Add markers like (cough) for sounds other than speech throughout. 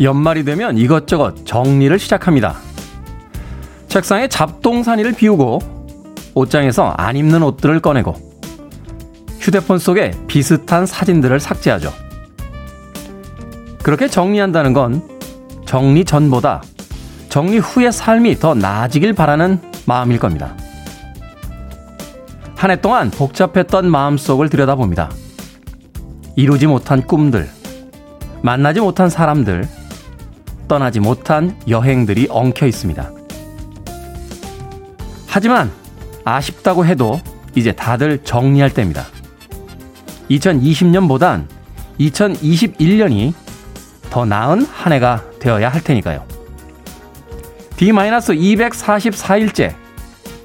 연말이 되면 이것저것 정리를 시작합니다. 책상에 잡동사니를 비우고 옷장에서 안 입는 옷들을 꺼내고 휴대폰 속에 비슷한 사진들을 삭제하죠. 그렇게 정리한다는 건 정리 전보다 정리 후의 삶이 더 나아지길 바라는 마음일 겁니다. 한 해 동안 복잡했던 마음속을 들여다봅니다. 이루지 못한 꿈들, 만나지 못한 사람들, 떠나지 못한 여행들이 엉켜 있습니다. 하지만 아쉽다고 해도 이제 다들 정리할 때입니다. 2020년보단 2021년이 더 나은 한 해가 되어야 할 테니까요. D-244일째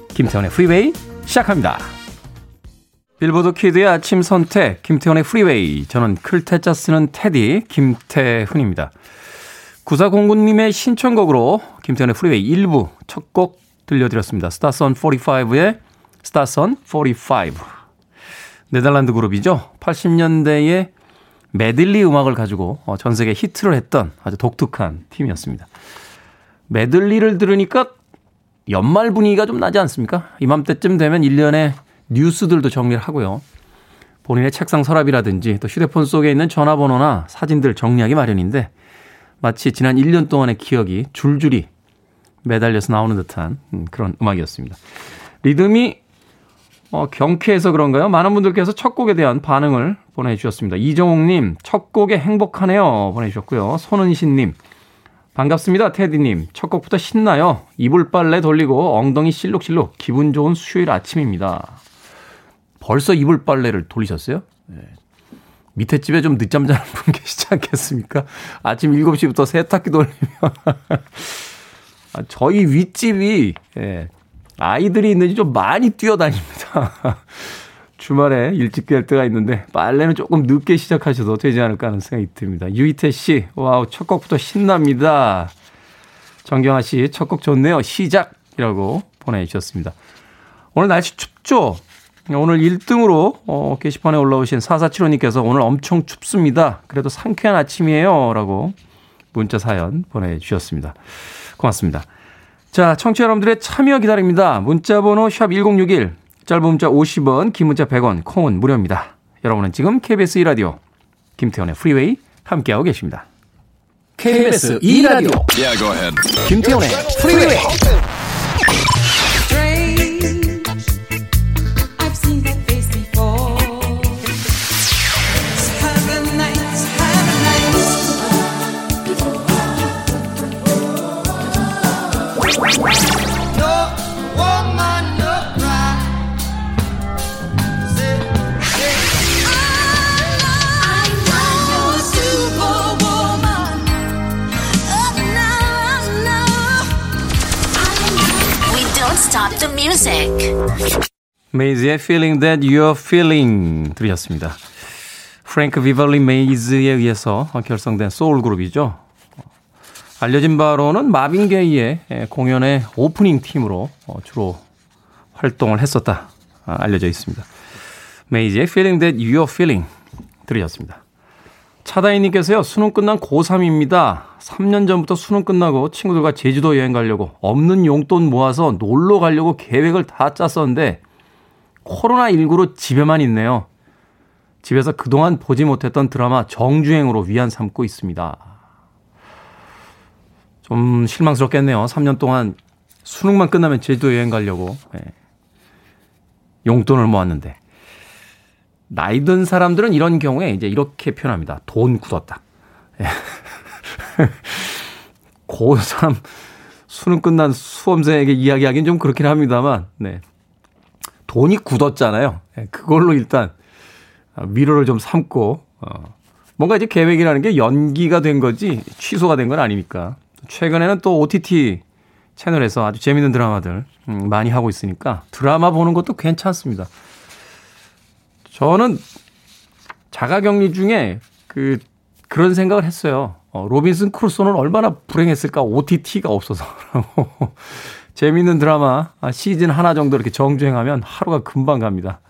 김태훈의 프리웨이 시작합니다. 빌보드 kid의 아침 선택 김태훈의 프리웨이 저는 클테짜 쓰는 테디 김태훈입니다. 구사공군님의 신청곡으로 김태훈의 프리웨이 1부 첫 곡 들려드렸습니다. Stars on 45의 Stars on 45. 네덜란드 그룹이죠. 80년대에 메들리 음악을 가지고 어, 전 세계 히트를 했던 아주 독특한 팀이었습니다. 메들리를 들으니까 연말 분위기가 좀 나지 않습니까? 이맘때쯤 되면 1년에 뉴스들도 정리를 하고요. 본인의 책상 서랍이라든지 또 휴대폰 속에 있는 전화번호나 사진들 정리하기 마련인데 마치 지난 1년 동안의 기억이 줄줄이 매달려서 나오는 듯한 음, 그런 음악이었습니다. 리듬이 어, 경쾌해서 그런가요? 많은 분들께서 첫 곡에 대한 반응을 보내주셨습니다. 이정옥님, 첫 곡에 행복하네요. 보내주셨고요. 손은신님, 반갑습니다. 테디님, 첫 곡부터 신나요. 이불 빨래 돌리고 엉덩이 실룩실룩 기분 좋은 수요일 아침입니다. 벌써 이불 빨래를 돌리셨어요? 네. 밑에 집에 좀 늦잠 자는 분 (laughs) 계시지 않겠습니까? 아침 7시부터 세탁기 돌리면. (laughs) 아, 저희 윗집이, 예, 아이들이 있는지 좀 많이 뛰어다닙니다. (laughs) 주말에 일찍 깰 때가 있는데, 빨래는 조금 늦게 시작하셔도 되지 않을까 하는 생각이 듭니다. 유이태 씨, 와우, 첫 곡부터 신납니다. 정경아 씨, 첫 곡 좋네요. 시작이라고 보내주셨습니다. 오늘 날씨 춥죠? 오늘 1등으로 어, 게시판에 올라오신 4475님께서 오늘 엄청 춥습니다. 그래도 상쾌한 아침이에요. 라고 문자 사연 보내주셨습니다. 고맙습니다. 자, 청취자 여러분들의 참여 기다립니다. 문자번호 샵1061, 짧은 문자 50원, 긴 문자 100원, 콩은 무료입니다. 여러분은 지금 KBS 2라디오 김태훈의 프리웨이 함께하고 계십니다. KBS 2라디오 yeah, 김태원의 프리웨이 music. 메이즈의 Feeling That You're Feeling 들으셨습니다. 프랭크 비벌리 메이즈에 의해서 결성된 소울 그룹이죠. 알려진 바로는 마빈 게이의 공연의 오프닝 팀으로 주로 활동을 했었다 알려져 있습니다. 메이즈의 Feeling That You're Feeling 들으셨습니다. 차다이님께서요, 수능 끝난 고3입니다. 3년 전부터 수능 끝나고 친구들과 제주도 여행 가려고 없는 용돈 모아서 놀러 가려고 계획을 다 짰었는데, 코로나19로 집에만 있네요. 집에서 그동안 보지 못했던 드라마 정주행으로 위안 삼고 있습니다. 좀 실망스럽겠네요. 3년 동안 수능만 끝나면 제주도 여행 가려고 네. 용돈을 모았는데. 나이 든 사람들은 이런 경우에 이제 이렇게 표현합니다. 돈 굳었다. 예. (laughs) 고 사람 수능 끝난 수험생에게 이야기하기는 좀 그렇긴 합니다만, 네. 돈이 굳었잖아요. 예, 그걸로 일단 위로를 좀 삼고, 어, 뭔가 이제 계획이라는 게 연기가 된 거지 취소가 된 건 아니니까. 최근에는 또 OTT 채널에서 아주 재밌는 드라마들 음, 많이 하고 있으니까 드라마 보는 것도 괜찮습니다. 저는 자가격리 중에 그 그런 생각을 했어요. 어, 로빈슨 크루소는 얼마나 불행했을까 OTT가 없어서 (laughs) 재밌는 드라마 아, 시즌 하나 정도 이렇게 정주행하면 하루가 금방 갑니다.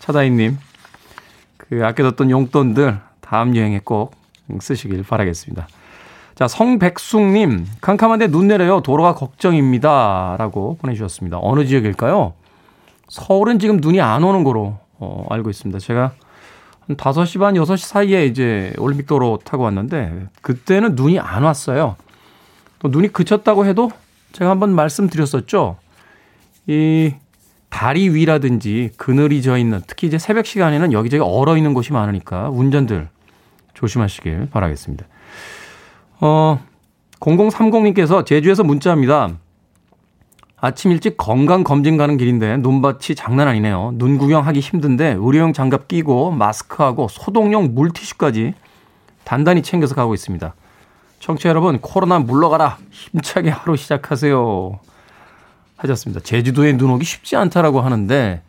차다인님 그 아껴뒀던 용돈들 다음 여행에 꼭 쓰시길 바라겠습니다. 자, 성백숙님, 캄캄한데 눈 내려요. 도로가 걱정입니다. 라고 보내주셨습니다. 어느 지역일까요? 서울은 지금 눈이 안 오는 거로 어, 알고 있습니다. 제가 한 5시 반, 6시 사이에 이제 올림픽 도로 타고 왔는데, 그때는 눈이 안 왔어요. 또 눈이 그쳤다고 해도 제가 한번 말씀드렸었죠. 이 다리 위라든지 그늘이 져 있는 특히 이제 새벽 시간에는 여기저기 얼어 있는 곳이 많으니까 운전들 조심하시길 바라겠습니다. 어, 0030님께서 제주에서 문자합니다. 아침 일찍 건강 검진 가는 길인데 눈밭이 장난 아니네요. 눈 구경하기 힘든데 의료용 장갑 끼고 마스크하고 소독용 물티슈까지 단단히 챙겨서 가고 있습니다. 청취자 여러분, 코로나 물러가라. 힘차게 하루 시작하세요. 하셨습니다. 제주도에 눈 오기 쉽지 않다라고 하는데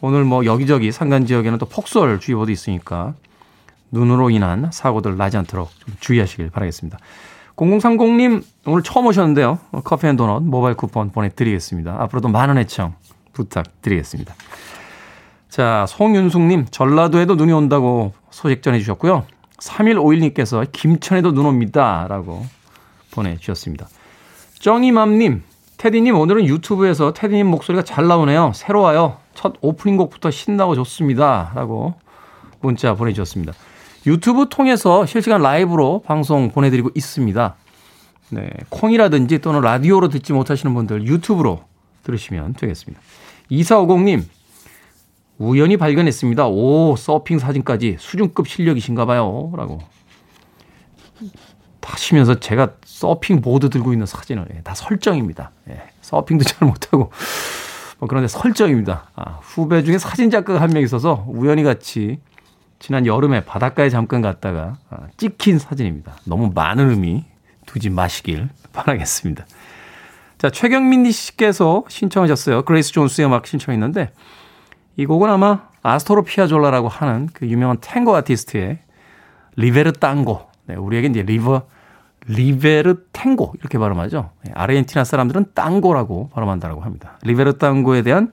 오늘 뭐 여기저기 산간 지역에는 또 폭설 주의보도 있으니까 눈으로 인한 사고들 나지 않도록 좀 주의하시길 바라겠습니다. 0030님 오늘 처음 오셨는데요. 커피 and 도넛 모바일 쿠폰 보내드리겠습니다. 앞으로도 많은 애청 부탁드리겠습니다. 자, 송윤숙님 전라도에도 눈이 온다고 소식 전해주셨고요. 3151님께서 김천에도 눈 옵니다. 라고 보내주셨습니다. 정이맘님 테디님 오늘은 유튜브에서 테디님 목소리가 잘 나오네요. 새로워요. 첫 오프닝 곡부터 신나고 좋습니다. 라고 문자 보내주셨습니다. 유튜브 통해서 실시간 라이브로 방송 보내드리고 있습니다. 네, 콩이라든지 또는 라디오로 듣지 못하시는 분들 유튜브로 들으시면 되겠습니다. 2450님, 우연히 발견했습니다. 오, 서핑 사진까지 수준급 실력이신가 봐요. 라고. 하시면서 제가 서핑 보드 들고 있는 사진을 예, 다 설정입니다. 예, 서핑도 잘 못하고 뭐 그런데 설정입니다. 아, 후배 중에 사진 작가가 한 명 있어서 우연히 같이 지난 여름에 바닷가에 잠깐 갔다가 아, 찍힌 사진입니다. 너무 많은 의미 두지 마시길 바라겠습니다. 자, 최경민 씨께서 신청하셨어요. 그레이스 존스의 음악 신청했는데 이 곡은 아마 아스토르 피아졸라라고 하는 그 유명한 탱고 아티스트의 Libertango. 네, 우리에게 이제 리버 리베르 탱고 이렇게 발음하죠. 네, 아르헨티나 사람들은 tango라고 발음한다고 합니다. Libertango에 대한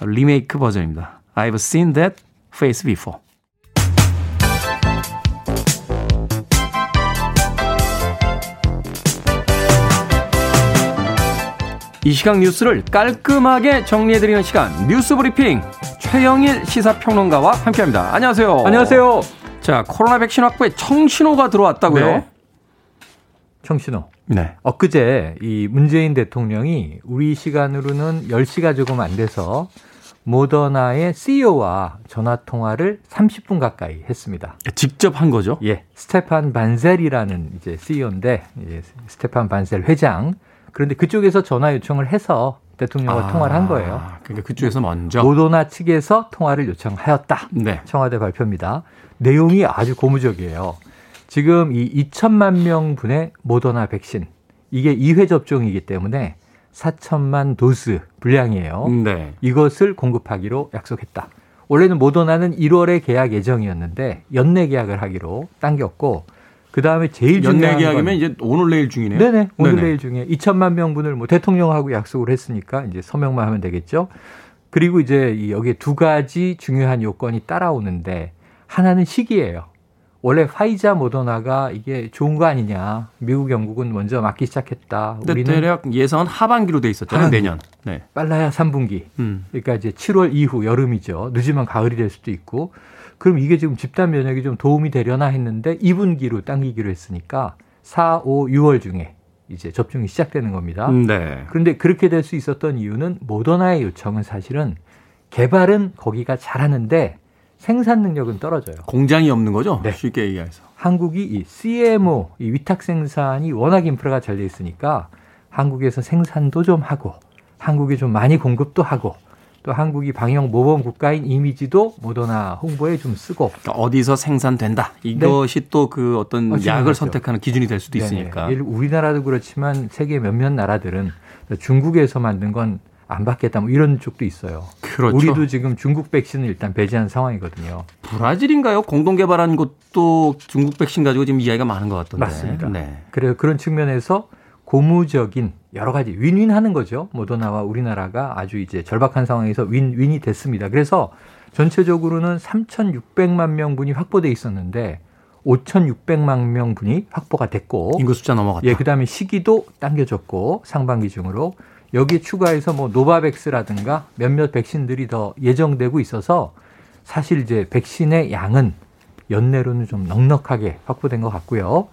리메이크 버전입니다. I've seen that face before. 이 시각 뉴스를 깔끔하게 정리해드리는 시간 뉴스 브리핑 최영일 시사평론가와 함께합니다. 안녕하세요. 안녕하세요. 자 코로나 백신 확보에 청신호가 들어왔다고요? 네. 청신호. 네. 엊그제 이 문재인 대통령이 우리 시간으로는 10시가 조금 안 돼서 모더나의 CEO와 전화 통화를 30분 가까이 했습니다. 직접 한 거죠? 예. 스테판 방셀이라는 이제 CEO인데 이제 스테판 방셀 회장 그런데 그쪽에서 전화 요청을 해서 대통령과 아, 통화를 한 거예요. 그러니까 그쪽에서 먼저 모더나 측에서 통화를 요청하였다. 네. 청와대 발표입니다. 내용이 아주 고무적이에요. 지금 이 2천만 명 분의 모더나 백신 이게 2회 접종이기 때문에 4천만 도스 분량이에요. 네. 이것을 공급하기로 약속했다. 원래는 모더나는 1월에 계약 예정이었는데 연내 계약을 하기로 당겼고 그 다음에 제일 중요한 연내 계약이면 이제 오늘 내일 중이네요. 네네 오늘 네네. 내일 중에 2천만 명분을 뭐 대통령하고 약속을 했으니까 이제 서명만 하면 되겠죠. 그리고 이제 여기에 두 가지 중요한 요건이 따라오는데 하나는 시기예요. 원래 화이자 모더나가 이게 좋은 거 아니냐. 미국, 영국은 먼저 맞기 시작했다. 우리는 대략 예상은 하반기로 돼 있었잖아요. 하반기. 내년. 네. 빨라야 3분기. 음. 그러니까 이제 7월 이후 여름이죠. 늦으면 가을이 될 수도 있고. 그럼 이게 지금 집단 면역이 좀 도움이 되려나 했는데 2분기로 당기기로 했으니까 4, 5, 6월 중에 이제 접종이 시작되는 겁니다. 음, 네. 그런데 그렇게 될 수 있었던 이유는 모더나의 요청은 사실은 개발은 거기가 잘하는데 생산 능력은 떨어져요. 공장이 없는 거죠? 네. 쉽게 얘기해서. 한국이 이 CMO, 이 위탁 생산이 워낙 인프라가 잘 돼 있으니까 한국에서 생산도 좀 하고 한국이 좀 많이 공급도 하고 또 한국이 방역 모범 국가인 이미지도 모더나 홍보에 좀 쓰고 그러니까 어디서 생산된다 이것이 네. 또그 어떤 어, 약을 선택하는 기준이 될 수도 네네. 있으니까 우리나라도 그렇지만 세계 몇몇 나라들은 중국에서 만든 건 안 받겠다 뭐 이런 쪽도 있어요. 그렇죠. 우리도 지금 중국 백신을 일단 배제한 상황이거든요. 브라질인가요? 공동 개발한 것도 중국 백신 가지고 지금 이야기가 많은 것 같던데. 맞습니다. 네. 그래서 그런 측면에서 고무적인 여러 가지 윈윈 하는 거죠. 모더나와 우리나라가 아주 이제 절박한 상황에서 윈윈이 됐습니다. 그래서 전체적으로는 3,600만 명분이 확보돼 있었는데 5,600만 명 분이 확보가 됐고 인구 숫자 넘어갔다. 예, 그다음에 시기도 당겨졌고 상반기 중으로 여기에 추가해서 뭐 노바백스라든가 몇몇 백신들이 더 예정되고 있어서 사실 이제 백신의 양은 연내로는 좀 넉넉하게 확보된 것 같고요.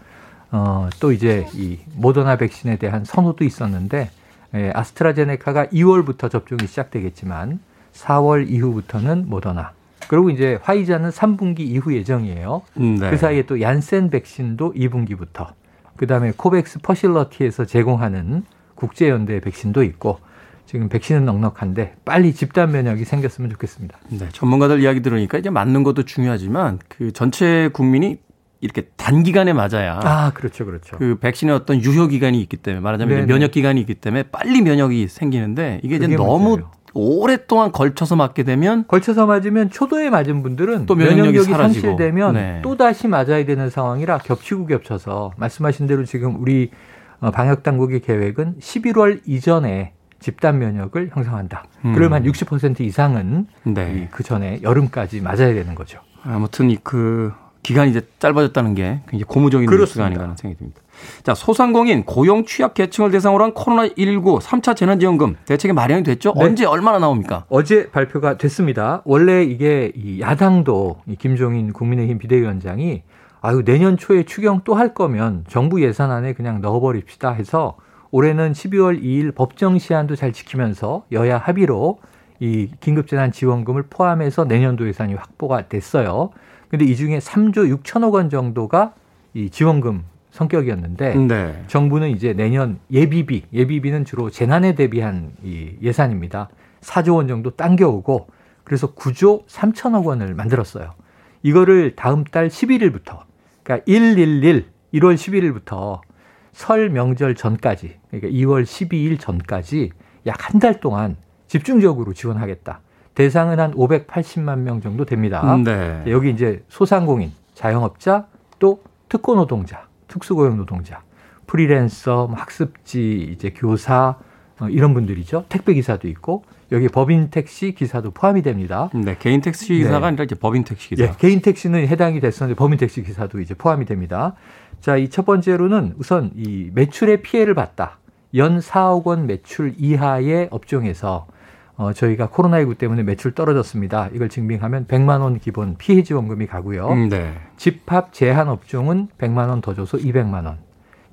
어, 또 이제 이 모더나 백신에 대한 선호도 있었는데 예, 아스트라제네카가 2월부터 접종이 시작되겠지만 4월 이후부터는 모더나 그리고 이제 화이자는 3분기 이후 예정이에요. 음, 네. 그 사이에 또 얀센 백신도 2분기부터 그다음에 코백스 퍼실러티에서 제공하는 국제연대 백신도 있고 지금 백신은 넉넉한데 빨리 집단 면역이 생겼으면 좋겠습니다. 네, 전문가들 이야기 들으니까 이제 맞는 것도 중요하지만 그 전체 국민이 이렇게 단기간에 맞아야 아 그렇죠 그렇죠 그 백신의 어떤 유효 기간이 있기 때문에 말하자면 면역 기간이 있기 때문에 빨리 면역이 생기는데 이게 이제 너무 문제예요. 오랫동안 걸쳐서 맞게 되면 걸쳐서 맞으면 초도에 맞은 분들은 또 면역력이, 면역력이 상실되면 네. 또 다시 맞아야 되는 상황이라 겹치고 겹쳐서 말씀하신 대로 지금 우리 어, 방역 당국의 계획은 11월 이전에 집단 면역을 형성한다. 음. 그러면 한 60% 이상은 네. 그 전에 여름까지 맞아야 되는 거죠. 아무튼 그 기간이 이제 짧아졌다는 게 굉장히 고무적인. 뉴스가 아닌가 하는 생각이 듭니다. 자, 소상공인 고용 취약 계층을 대상으로 한 코로나19 3차 재난지원금 대책이 마련이 됐죠? 네. 언제 얼마나 나옵니까? 어제 발표가 됐습니다. 원래 이게 이 야당도 이 김종인 국민의힘 비대위원장이 아유 내년 초에 추경 또 할 거면 정부 예산안에 그냥 넣어버립시다 해서 올해는 12월 2일 법정 시한도 잘 지키면서 여야 합의로 이 긴급재난 지원금을 포함해서 내년도 예산이 확보가 됐어요. 근데 이 중에 3조 6천억 원 정도가 이 지원금 성격이었는데 네. 정부는 이제 내년 예비비, 예비비는 주로 재난에 대비한 이 예산입니다. 4조 원 정도 당겨오고 그래서 9조 3천억 원을 만들었어요. 이거를 다음 달 11일부터 그러니까 111 1월 11일부터 설 명절 전까지 그러니까 2월 12일 전까지 약 한 달 동안 집중적으로 지원하겠다. 대상은 한 580만 명 정도 됩니다. 음, 네. 여기 이제 소상공인, 자영업자, 또 특고 노동자, 특수고용 노동자, 프리랜서, 뭐 학습지, 이제 교사 어, 이런 분들이죠. 택배 기사도 있고 여기 법인 택시 기사도 포함이 됩니다. 네, 개인 택시 기사가 네. 아니라 이제 법인 택시 기사. 네, 개인 택시는 해당이 됐었는데 법인 택시 기사도 이제 포함이 됩니다. 자, 이 첫 번째로는 우선 이 매출의 피해를 봤다. 연 4억 원 매출 이하의 업종에서 어, 저희가 코로나19 때문에 매출 떨어졌습니다. 이걸 증빙하면 100만 원 기본 피해 지원금이 가고요. 음, 네. 집합 제한 업종은 100만 원 더 줘서 200만 원.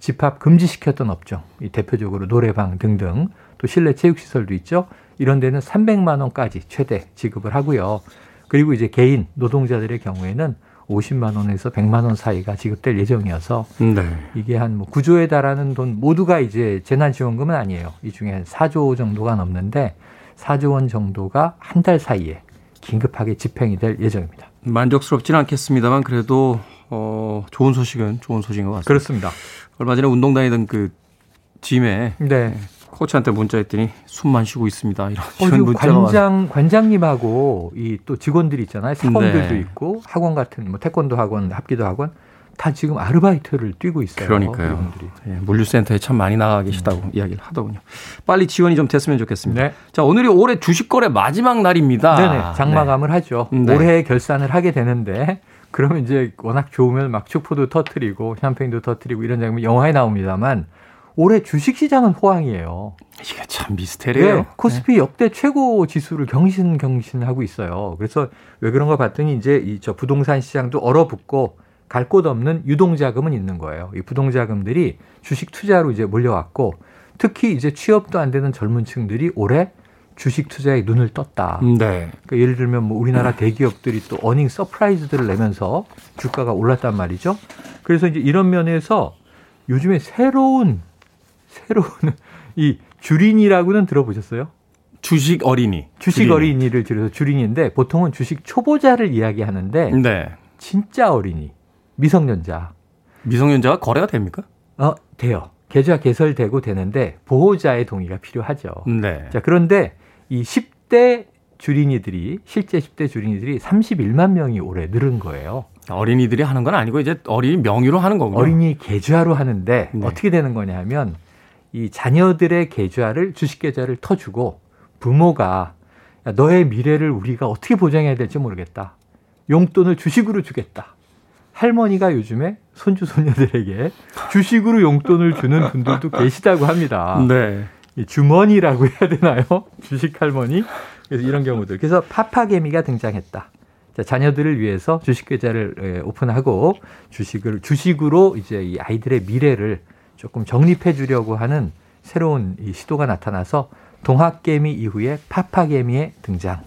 집합 금지시켰던 업종, 이 대표적으로 노래방 등등 또 실내 체육시설도 있죠. 이런 데는 300만 원까지 최대 지급을 하고요. 그리고 이제 개인 노동자들의 경우에는 50만 원에서 100만 원 사이가 지급될 예정이어서 네. 이게 한 뭐 9조에 달하는 돈 모두가 이제 재난지원금은 아니에요. 이 중에 한 4조 정도가 넘는데 4조 원 정도가 한 달 사이에 긴급하게 집행이 될 예정입니다. 만족스럽지는 않겠습니다만 그래도 어, 좋은 소식은 좋은 소식인 것 같습니다. 그렇습니다. 얼마 전에 운동 다니던 그 짐에 네. 코치한테 문자했더니 숨만 쉬고 있습니다. 이런, 어, 이런 문자가 관장 관장님하고 이 또 직원들이 있잖아요. 사원들도 네. 있고 학원 같은 뭐 태권도 학원, 합기도 학원 다 지금 아르바이트를 뛰고 있어요. 그러니까요. 예, 물류센터에 참 많이 나가 계시다고 음. 이야기를 하더군요. 빨리 지원이 좀 됐으면 좋겠습니다. 네. 자, 오늘이 올해 주식 거래 마지막 날입니다. 네네. 장마감을 네. 하죠. 네. 올해 결산을 하게 되는데 그러면 이제 워낙 좋으면 막 축포도 터트리고 샴페인도 터트리고 이런 장면 영화에 나옵니다만 올해 주식 시장은 호황이에요. 이게 참 미스테리예요. 네, 코스피 네. 역대 최고 지수를 경신 경신하고 있어요. 그래서 왜 그런가 봤더니 이제 이 저 부동산 시장도 얼어붙고 갈 곳 없는 유동자금은 있는 거예요. 이 부동자금들이 주식 투자로 이제 몰려왔고 특히 이제 취업도 안 되는 젊은 층들이 올해 주식 투자에 눈을 떴다. 네. 그러니까 예를 들면 뭐 우리나라 대기업들이 또 earning surprise들을 내면서 주가가 올랐단 말이죠. 그래서 이제 이런 면에서 요즘에 새로운 새로운 (laughs) 이 주린이라고는 들어보셨어요? 주식 어린이. 주식 주린이. 어린이를 줄여서 주린이인데 보통은 주식 초보자를 이야기하는데 네. 진짜 어린이. 미성년자. 미성년자가 거래가 됩니까? 어, 돼요. 계좌 개설되고 되는데 보호자의 동의가 필요하죠. 네. 자, 그런데 이 10대 주린이들이 실제 10대 주린이들이 31만 명이 올해 늘은 거예요. 어린이들이 하는 건 아니고 이제 어린이 명의로 하는 거군요. 어린이 계좌로 하는데 네. 어떻게 되는 거냐 하면 이 자녀들의 계좌를 주식 계좌를 터주고 부모가 야, 너의 미래를 우리가 어떻게 보장해야 될지 모르겠다. 용돈을 주식으로 주겠다. 할머니가 요즘에 손주 손녀들에게 주식으로 용돈을 주는 분들도 계시다고 합니다. 네. 주머니라고 해야 되나요? 주식 할머니. 그래서 이런 경우들. 그래서 파파개미가 등장했다. 자, 자녀들을 위해서 주식 계좌를 예, 오픈하고 주식을 주식으로 이제 이 아이들의 미래를 조금 정립해 주려고 하는 새로운 이 시도가 나타나서 동학개미 이후에 파파개미의 등장.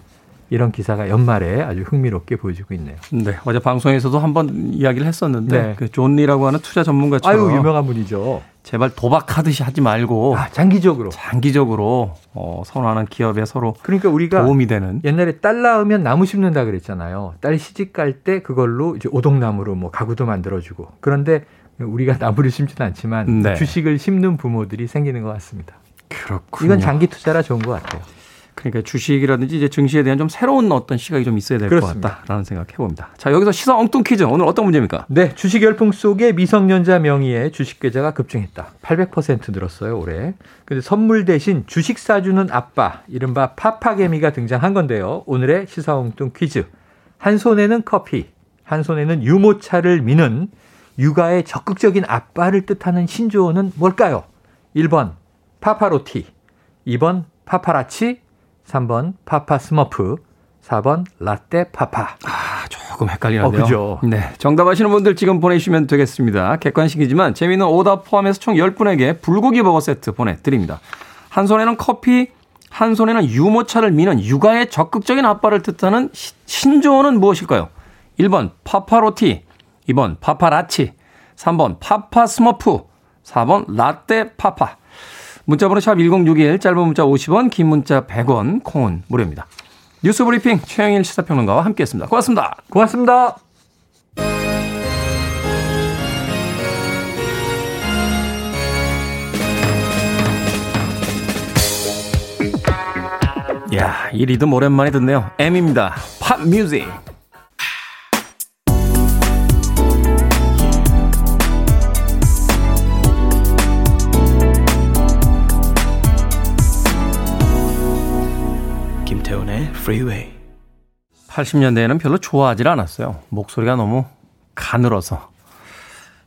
이런 기사가 연말에 아주 흥미롭게 보여지고 있네요. 네. 어제 방송에서도 한번 이야기를 했었는데 네. 그 존리라고 하는 투자 전문가처럼 아유 유명한 분이죠. 제발 도박하듯이 하지 말고 아, 장기적으로 장기적으로 어, 선호하는 기업에 서로 그러니까 우리가 도움이 되는 옛날에 딸 낳으면 나무 심는다 그랬잖아요. 딸 시집 갈 때 그걸로 이제 오동나무로 뭐 가구도 만들어주고 그런데 우리가 나무를 심지는 않지만 네. 주식을 심는 부모들이 생기는 것 같습니다. 그렇군요. 이건 장기 투자라 좋은 것 같아요. 그러니까 주식이라든지 이제 증시에 대한 좀 새로운 어떤 시각이 좀 있어야 될 것 같다라는 생각 해 봅니다. 자 여기서 시사 엉뚱 퀴즈 오늘 어떤 문제입니까? 네, 주식 열풍 속에 미성년자 명의의 주식 계좌가 급증했다. 800% 늘었어요 올해. 근데 선물 대신 주식 사주는 아빠, 이른바 파파개미가 등장한 건데요. 오늘의 시사 엉뚱 퀴즈. 한 손에는 커피, 한 손에는 유모차를 미는 육아의 적극적인 아빠를 뜻하는 신조어는 뭘까요? 1번 파파로티, 2번 파파라치, 3번 파파 스머프, 4번 라떼 파파. 아, 조금 헷갈리는데요. 어, 그죠? 네. 정답 아시는 분들 지금 보내주시면 되겠습니다. 객관식이지만 재미있는 오답 포함해서 총 10분에게 불고기 버거 세트 보내드립니다. 한 손에는 커피, 한 손에는 유모차를 미는 육아의 적극적인 아빠를 뜻하는 신조어는 무엇일까요? 1번 파파로티, 2번 파파라치, 3번 파파 스머프, 4번 라떼 파파. 문자번호 샵 1061, 짧은 문자 50원, 긴 문자 100원, 콩은 무료입니다. 뉴스 브리핑 최영일 시사평론가와 함께했습니다. 고맙습니다. 고맙습니다. 야, 이 리듬 오랜만에 듣네요. M입니다. 팝 뮤직. Freeway. 80년대에는 별로 좋아하지 않았어요. 목소리가 너무 가늘어서.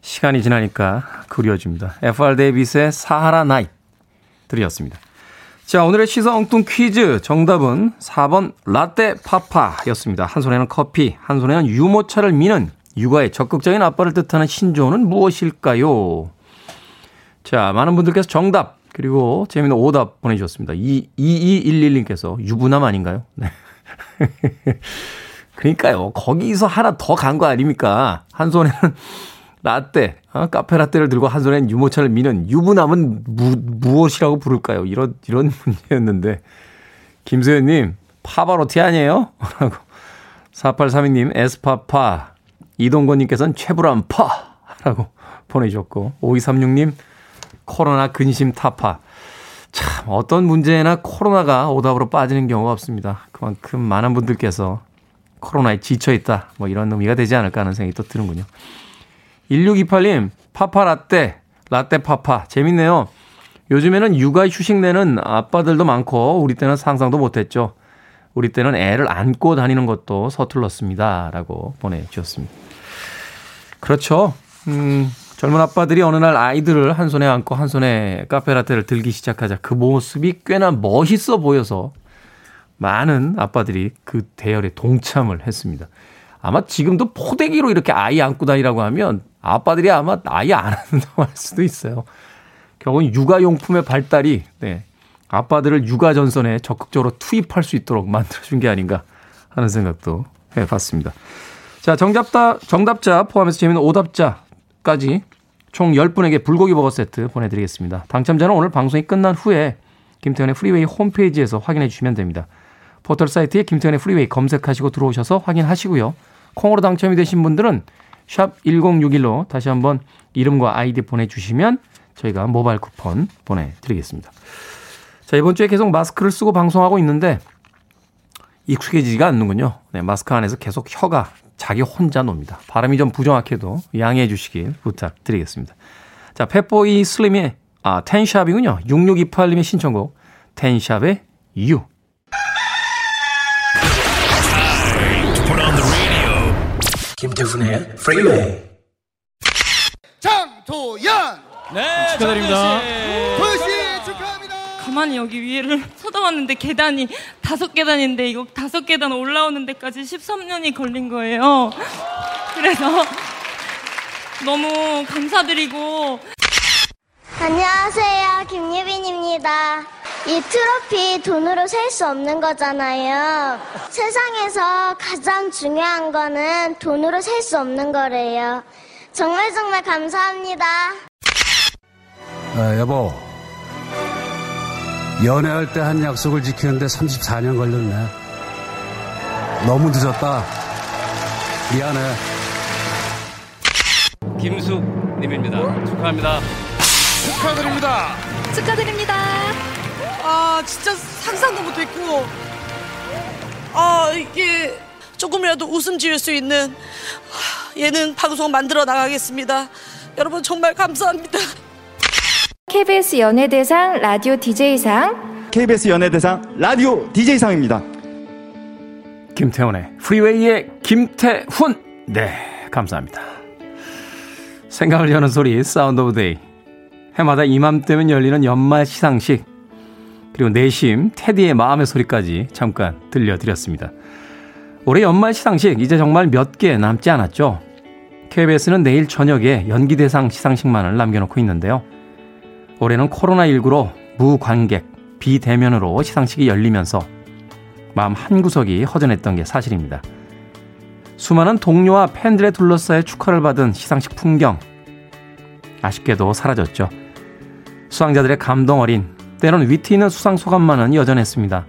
시간이 지나니까 그리워집니다. FR 데이비스의 사하라 나이 들이었습니다. 자, 오늘의 시사 엉뚱 퀴즈 정답은 4번 라떼 파파였습니다. 한 손에는 커피, 한 손에는 유모차를 미는 육아의 적극적인 아빠를 뜻하는 신조어는 무엇일까요? 자, 많은 분들께서 정답 그리고 재미있는 오답 보내주셨습니다. 2211님께서 유부남 아닌가요? 네. (laughs) 그러니까요. 거기서 하나 더 간 거 아닙니까? 한 손에는 라떼, 어? 카페 라떼를 들고 한 손에는 유모차를 미는 유부남은 무, 무엇이라고 부를까요? 이런, 이런 (laughs) 문제였는데. 김소연님, 파바로티 아니에요? 라고. 4832님, 에스파파. 이동건님께서는 최불암 파! 라고 보내주셨고. 5236님, 코로나 근심 타파. 참, 어떤 문제나 코로나가 오답으로 빠지는 경우가 없습니다. 그만큼 많은 분들께서 코로나에 지쳐 있다. 뭐 이런 의미가 되지 않을까 하는 생각이 또 드는군요. 1628님, 파파 라떼, 라떼 파파. 재밌네요. 요즘에는 육아 휴식 내는 아빠들도 많고, 우리 때는 상상도 못했죠. 우리 때는 애를 안고 다니는 것도 서툴렀습니다. 라고 보내주셨습니다. 그렇죠. 음, 젊은 아빠들이 어느 날 아이들을 한 손에 안고 한 손에 카페라떼를 들기 시작하자 그 모습이 꽤나 멋있어 보여서 많은 아빠들이 그 대열에 동참을 했습니다. 아마 지금도 포대기로 이렇게 아이 안고 다니라고 하면 아빠들이 아마 아이 안 한다고 할 수도 있어요. 결국은 육아용품의 발달이 네, 아빠들을 육아 전선에 적극적으로 투입할 수 있도록 만들어준 게 아닌가 하는 생각도 해봤습니다. 자, 정답자, 정답자 포함해서 재미있는 오답자 까지 총 10분에게 불고기 버거 세트 보내드리겠습니다. 당첨자는 오늘 방송이 끝난 후에 김태훈의 프리웨이 홈페이지에서 확인해 주시면 됩니다. 포털 사이트에 김태훈의 프리웨이 검색하시고 들어오셔서 확인하시고요. 콩으로 당첨이 되신 분들은 샵 1061로 다시 한번 이름과 아이디 보내주시면 저희가 모바일 쿠폰 보내드리겠습니다. 자, 이번 주에 계속 마스크를 쓰고 방송하고 있는데 익숙해지지가 않는군요. 네, 마스크 안에서 계속 혀가 자기 혼자 놉니다. 발음이 좀 부정확해도 양해해 주시길 부탁드리겠습니다. 자, Fatboy Slim의 아, Ten Sharp이군요. 6628님의 신청곡 Ten Sharp의 You. 김태훈의 프리웨이 장도연 네 축하드립니다 가만히 여기 위에를 (laughs) 쳐다봤는데 계단이 다섯 계단인데 이거 다섯 계단 올라오는 데까지 13년이 걸린 거예요 그래서 너무 감사드리고 안녕하세요. 김유빈입니다. 이 트로피 돈으로 살 수 없는 거잖아요. 세상에서 가장 중요한 거는 돈으로 살 수 없는 거래요. 정말 정말 감사합니다. 아, 여보. 연애할 때 한 약속을 지키는데 34년 걸렸네. 너무 늦었다. 미안해. 김숙님입니다. 축하합니다. 축하드립니다 축하드립니다. 아, 진짜 상상도 못했고, 아, 이게 조금이라도 웃음 지을 수 있는 예능 방송 만들어 나가겠습니다. 여러분 정말 감사합니다. KBS 연예대상 라디오 DJ상 KBS 연예대상 라디오 DJ상입니다. 김태훈의 프리웨이의 김태훈. 네, 감사합니다. 생각을 여는 소리 Sound of Day. 해마다 이맘때면 열리는 연말 시상식. 그리고 내심 테디의 마음의 소리까지 잠깐 들려드렸습니다. 올해 연말 시상식 이제 정말 몇 개 남지 않았죠. KBS는 내일 저녁에 연기대상 시상식만을 남겨놓고 있는데요. 올해는 코로나19로 무관객, 비대면으로 시상식이 열리면서 마음 한구석이 허전했던 게 사실입니다. 수많은 동료와 팬들의 둘러싸여 축하를 받은 시상식 풍경. 아쉽게도 사라졌죠. 수상자들의 감동 어린, 때론 위트 있는 수상 소감만은 여전했습니다.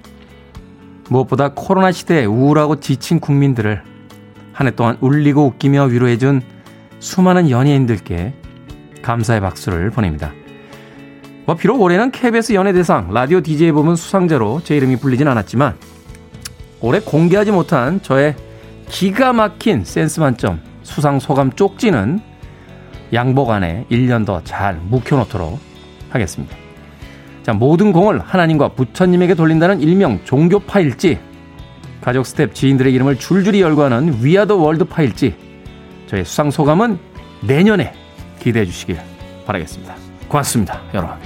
무엇보다 코로나 시대에 우울하고 지친 국민들을 한 해 동안 울리고 웃기며 위로해준 수많은 연예인들께 감사의 박수를 보냅니다. 뭐 비록 올해는 KBS 연예대상 라디오 DJ 부문 수상자로 제 이름이 불리진 않았지만 올해 공개하지 못한 저의 기가 막힌 센스 만점 수상 소감 쪽지는 양복 안에 1년 더 잘 묵혀놓도록 하겠습니다. 자, 모든 공을 하나님과 부처님에게 돌린다는 일명 종교파일지, 가족 스텝 지인들의 이름을 줄줄이 열거하는 We Are the World파일지, 저의 수상 소감은 내년에 기대해 주시길 바라겠습니다. 고맙습니다, 여러분.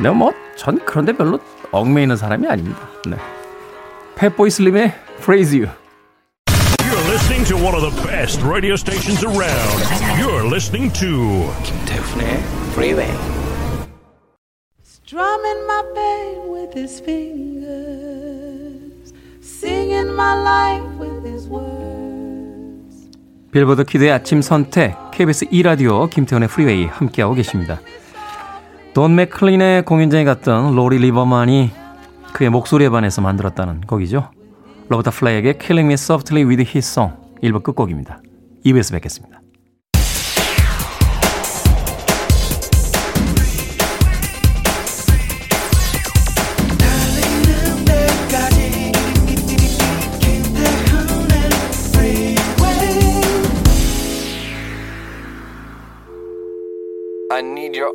네, 뭐, 전 그런데 별로 얽매이는 사람이 아닙니다. 네. 펫보이 슬림의 Praise You. You're listening to one of the best radio stations around. You're listening to 김태훈의 프리웨이 Strumming my pain with his fingers, singing my life with his words. Billboard Kid의 아침 선택, KBS 2라디오 김태훈의 프리웨이 함께하고 계십니다. 돈 맥클린의 공연장에 갔던 로리 리버만이 그의 목소리에 반해서 만들었다는 곡이죠. 로버타 플랙의 Killing Me Softly with His Song 1부 끝곡입니다. 2부에서 뵙겠습니다.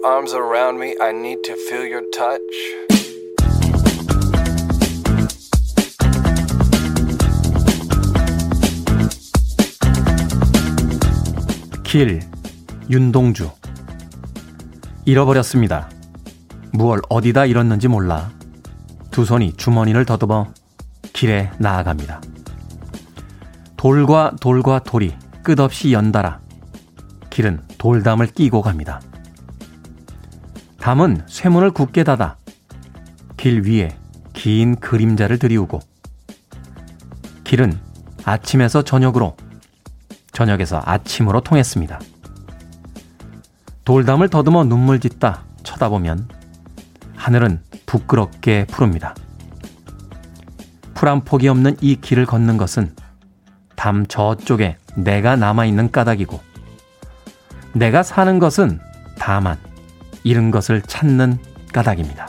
Arms around me. I need to feel your touch. 길, 윤동주. 잃어버렸습니다. 무얼 어디다 잃었는지 몰라. 두 손이 주머니를 더듬어 길에 나아갑니다. 돌과 돌과 돌이 끝없이 연달아 길은 돌담을 끼고 갑니다. 담은 쇠문을 굳게 닫아 길 위에 긴 그림자를 들이우고 길은 아침에서 저녁으로 저녁에서 아침으로 통했습니다. 돌담을 더듬어 눈물 짓다 쳐다보면 하늘은 부끄럽게 푸릅니다. 풀 한 폭이 없는 이 길을 걷는 것은 담 저쪽에 내가 남아있는 까닭이고 내가 사는 것은 다만 잃은 것을 찾는 까닭입니다.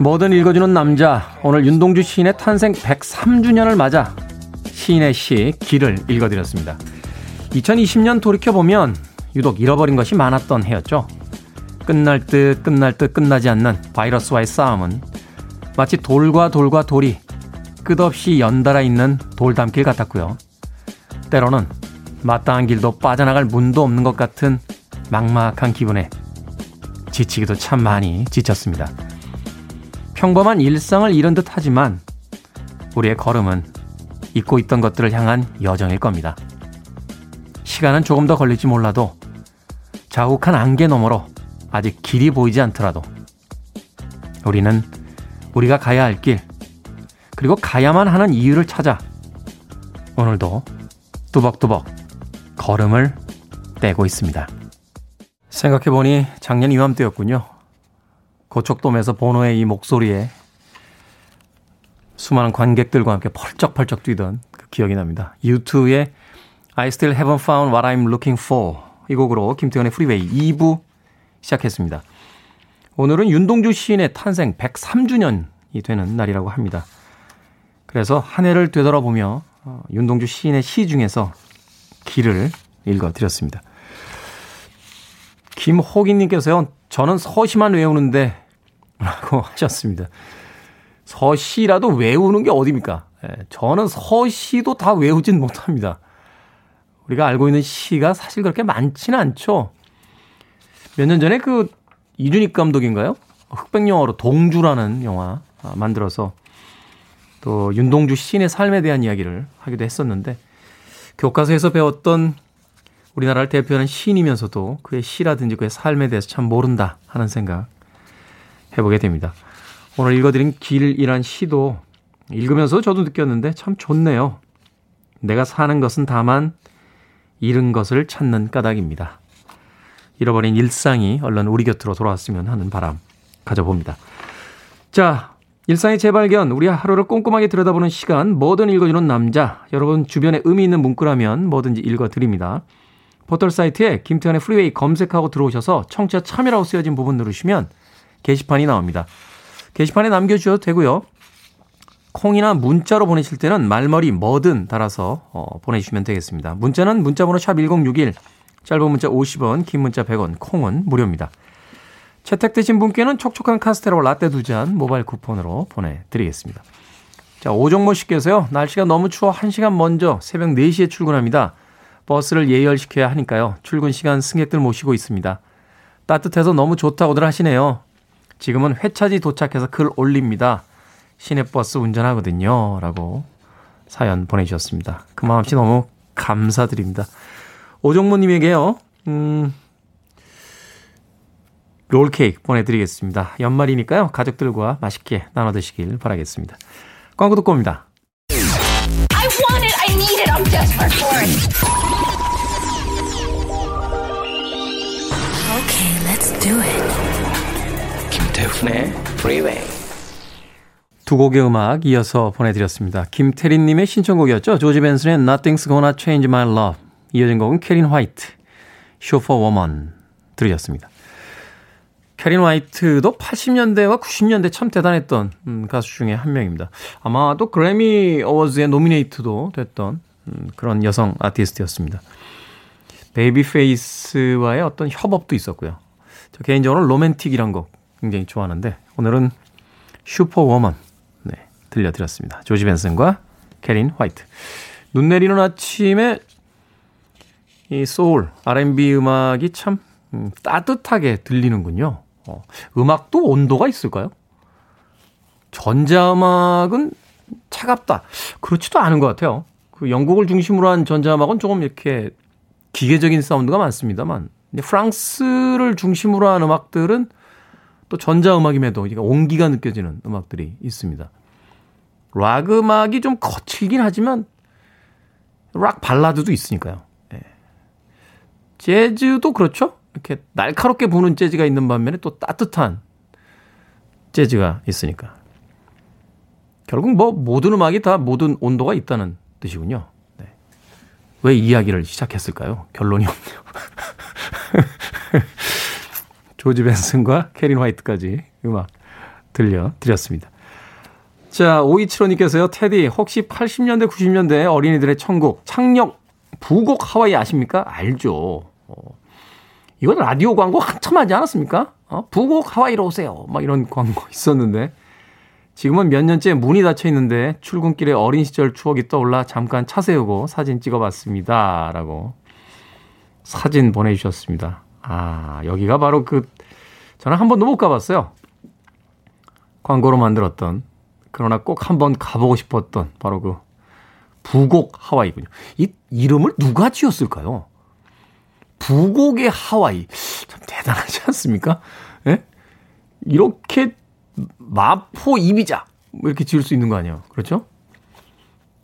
뭐든 읽어주는 남자. 오늘 윤동주 시인의 탄생 103주년을 맞아 시인의 시 길을 읽어드렸습니다. 2020년 돌이켜보면 유독 잃어버린 것이 많았던 해였죠. 끝날 듯 끝날 듯 끝나지 않는 바이러스와의 싸움은 마치 돌과 돌과 돌이 끝없이 연달아 있는 돌담길 같았고요. 때로는 마땅한 길도 빠져나갈 문도 없는 것 같은 막막한 기분에 지치기도 참 많이 지쳤습니다. 평범한 일상을 잃은 듯 하지만 우리의 걸음은 잊고 있던 것들을 향한 여정일 겁니다. 시간은 조금 더 걸릴지 몰라도 자욱한 안개 너머로 아직 길이 보이지 않더라도 우리는 우리가 가야 할 길, 그리고 가야만 하는 이유를 찾아 오늘도 뚜벅뚜벅 걸음을 떼고 있습니다. 생각해보니 작년 이맘때였군요. 고척돔에서 보노의 이 목소리에 수많은 관객들과 함께 펄쩍펄쩍 뛰던 그 기억이 납니다. U2의 I Still Haven't Found What I'm Looking For 이 곡으로 김태현의 프리웨이 2부 시작했습니다. 오늘은 윤동주 시인의 탄생 103주년이 되는 날이라고 합니다. 그래서 한 해를 되돌아보며 어, 윤동주 시인의 시 중에서 길을 읽어드렸습니다. 김호기님께서요, 저는 서시만 외우는데, 라고 (laughs) 하셨습니다. 서시라도 외우는 게 어딥니까? 예, 저는 서시도 다 외우진 못합니다. 우리가 알고 있는 시가 사실 그렇게 많지는 않죠. 몇 년 전에 그 이준익 감독인가요? 흑백 영화로 동주라는 영화 아, 만들어서 또 윤동주 시인의 삶에 대한 이야기를 하기도 했었는데 교과서에서 배웠던 우리나라를 대표하는 시인이면서도 그의 시라든지 그의 삶에 대해서 참 모른다 하는 생각 해보게 됩니다. 오늘 읽어드린 길이란 시도 읽으면서 저도 느꼈는데 참 좋네요. 내가 사는 것은 다만 잃은 것을 찾는 까닭입니다. 잃어버린 일상이 얼른 우리 곁으로 돌아왔으면 하는 바람 가져봅니다. 자, 일상의 재발견, 우리 하루를 꼼꼼하게 들여다보는 시간, 뭐든 읽어주는 남자. 여러분 주변에 의미 있는 문구라면 뭐든지 읽어드립니다. 포털 사이트에 김태훈의 프리웨이 검색하고 들어오셔서 청취자 참여라고 쓰여진 부분 누르시면 게시판이 나옵니다. 게시판에 남겨주셔도 되고요. 콩이나 문자로 보내실 때는 말머리 뭐든 달아서 어, 보내주시면 되겠습니다. 문자는 문자번호 샵 1061, 짧은 문자 50원, 긴 문자 100원, 콩은 무료입니다. 채택되신 분께는 촉촉한 카스테라와 라떼 두 잔 모바일 쿠폰으로 보내드리겠습니다. 자, 오정모 씨께서요. 날씨가 너무 추워 1시간 먼저 새벽 4시에 출근합니다. 버스를 예열시켜야 하니까요. 출근 시간 승객들 모시고 있습니다. 따뜻해서 너무 좋다고들 하시네요. 지금은 회차지 도착해서 글 올립니다. 시내버스 운전하거든요. 라고 사연 보내주셨습니다. 그 마음씨 너무 감사드립니다. 오정모님에게요, 음, 롤케이크 보내드리겠습니다. 연말이니까요. 가족들과 맛있게 나눠 드시길 바라겠습니다. 광고 듣고 옵니다. I want it, I need it, I'm desperate for it. Okay, let's do it. 김태훈의 Freeway. 두 곡의 음악 이어서 보내드렸습니다. 김태린님의 신청곡이었죠. 조지 벤슨의 Nothing's Gonna Change My Love. 이어진 곡은 캐린 화이트, Superwoman 들으셨습니다. 캐린 화이트도 80년대와 90년대 참 대단했던 음, 가수 중에 한 명입니다. 아마도 그래미 어워즈에 노미네이트도 됐던 음, 그런 여성 아티스트였습니다. 베이비 페이스와의 어떤 협업도 있었고요. 저 개인적으로 Romantic이란 곡 굉장히 좋아하는데 오늘은 Superwoman 네, 들려드렸습니다. 조지 벤슨과 캐린 화이트. 눈 내리는 아침에 이 soul, R&B 음악이 참 음, 따뜻하게 들리는군요. 어, 음악도 온도가 있을까요? 전자음악은 차갑다. 그렇지도 않은 것 같아요. 그 영국을 중심으로 한 전자음악은 조금 이렇게 기계적인 사운드가 많습니다만, 프랑스를 중심으로 한 음악들은 또 전자음악임에도 온기가 느껴지는 음악들이 있습니다. 락 음악이 좀 거칠긴 하지만 락 발라드도 있으니까요. 예. 재즈도 그렇죠? 이렇게 날카롭게 부는 재즈가 있는 반면에 또 따뜻한 재즈가 있으니까. 결국 뭐 모든 음악이 다 모든 온도가 있다는 뜻이군요. 네. 왜 이야기를 시작했을까요? 결론이 없네요. (laughs) 조지 벤슨과 캐린 화이트까지 음악 들려드렸습니다. 자, 5275님께서요, 테디, 혹시 80년대, 90년대 어린이들의 천국, 창녕, 부곡 하와이 아십니까? 알죠. 어. 이건 라디오 광고 한참 하지 않았습니까? 어? 부곡 하와이로 오세요. 막 이런 광고 있었는데. 지금은 몇 년째 문이 닫혀 있는데 출근길에 어린 시절 추억이 떠올라 잠깐 차 세우고 사진 찍어 봤습니다. 라고 사진 보내주셨습니다. 아, 여기가 바로 그, 저는 한 번도 못 가봤어요. 광고로 만들었던, 그러나 꼭 한번 가보고 싶었던 바로 그 부곡 하와이군요. 이 이름을 누가 지었을까요? 부곡의 하와이. 참 대단하지 않습니까? 예? 이렇게 마포 이비자 뭐 이렇게 지을 수 있는 거 아니에요. 그렇죠?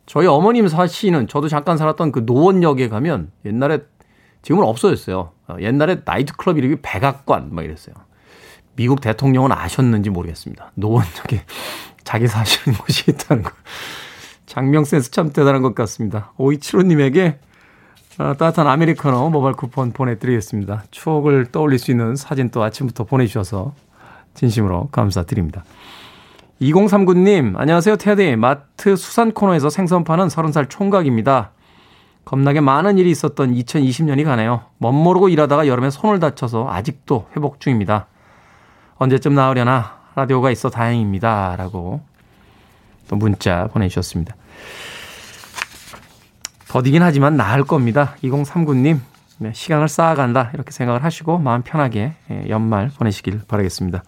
저희 어머님 사시는 저도 잠깐 살았던 그 노원역에 가면 옛날에 지금은 없어졌어요. 어, 옛날에 나이트클럽 이름이 백악관 막 이랬어요. 미국 대통령은 아셨는지 모르겠습니다. 노원역에 (laughs) 자기 사시는 곳이 있다는 거. 장명 센스 참 대단한 것 같습니다. 오이치로님에게 어, 따뜻한 아메리카노 모바일 쿠폰 보내드리겠습니다. 추억을 떠올릴 수 있는 사진 또 아침부터 보내주셔서 진심으로 감사드립니다. 2039님, 안녕하세요, 테디. 마트 수산 코너에서 생선 파는 30살 총각입니다. 겁나게 많은 일이 있었던 2020년이 가네요. 멋모르고 일하다가 여름에 손을 다쳐서 아직도 회복 중입니다. 언제쯤 나으려나 라디오가 있어 다행입니다. 라고 또 문자 보내주셨습니다. 더디긴 하지만 나을 겁니다. 2039님, 네, 시간을 쌓아간다. 이렇게 생각을 하시고 마음 편하게 예, 연말 보내시길 바라겠습니다.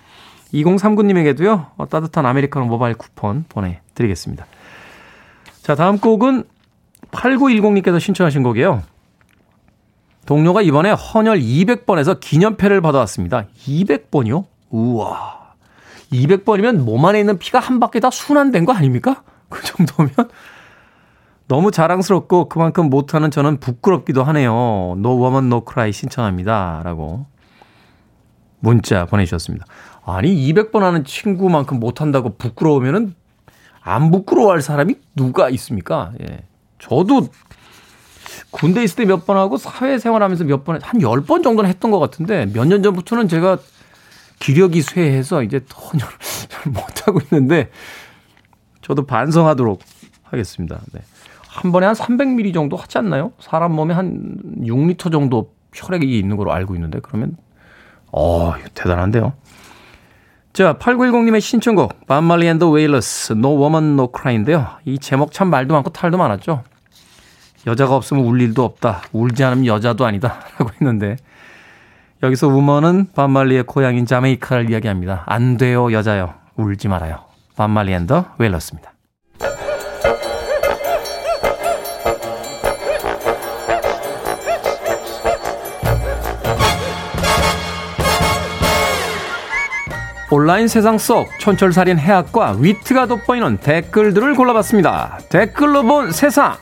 2039님에게도요, 어, 따뜻한 아메리카노 모바일 쿠폰 보내드리겠습니다. 자, 다음 곡은 8910님께서 신청하신 곡이에요. 동료가 이번에 헌혈 200번에서 기념패를 받아왔습니다. 200번이요? 우와. 200번이면 몸 안에 있는 피가 한 바퀴 다 순환된 거 아닙니까? 그 정도면 너무 자랑스럽고 그만큼 못하는 저는 부끄럽기도 하네요. No woman, no cry 신청합니다. 라고 문자 보내주셨습니다. 아니, 200번 하는 친구만큼 못한다고 부끄러우면은 안 부끄러워할 사람이 누가 있습니까? 예. 저도 군대 있을 때 몇 번 하고 사회생활 하면서 몇 번, 한 10번 정도는 했던 것 같은데 몇 년 전부터는 제가 기력이 쇠해서 이제 헌혈을 (laughs) 잘 못하고 있는데 저도 반성하도록 하겠습니다. 네. 한 번에 한 300ml 정도 하지 않나요? 사람 몸에 한 6리터 정도 혈액이 있는 걸로 알고 있는데 그러면 어, 대단한데요. 자, 8910님의 신청곡 밥 말리 앤드 웨일러스 No Woman No Cry인데요. 이 제목 참 말도 많고 탈도 많았죠. 여자가 없으면 울 일도 없다. 울지 않으면 여자도 아니다. (laughs) 라고 했는데 여기서 woman은 밥 말리의 고향인 자메이카를 이야기합니다. 안 돼요, 여자여. 울지 말아요. 반말리 앤더 웨일러스입니다. 온라인 세상 속 촌철살인 해학과 위트가 돋보이는 댓글들을 골라봤습니다. 댓글로 본 세상.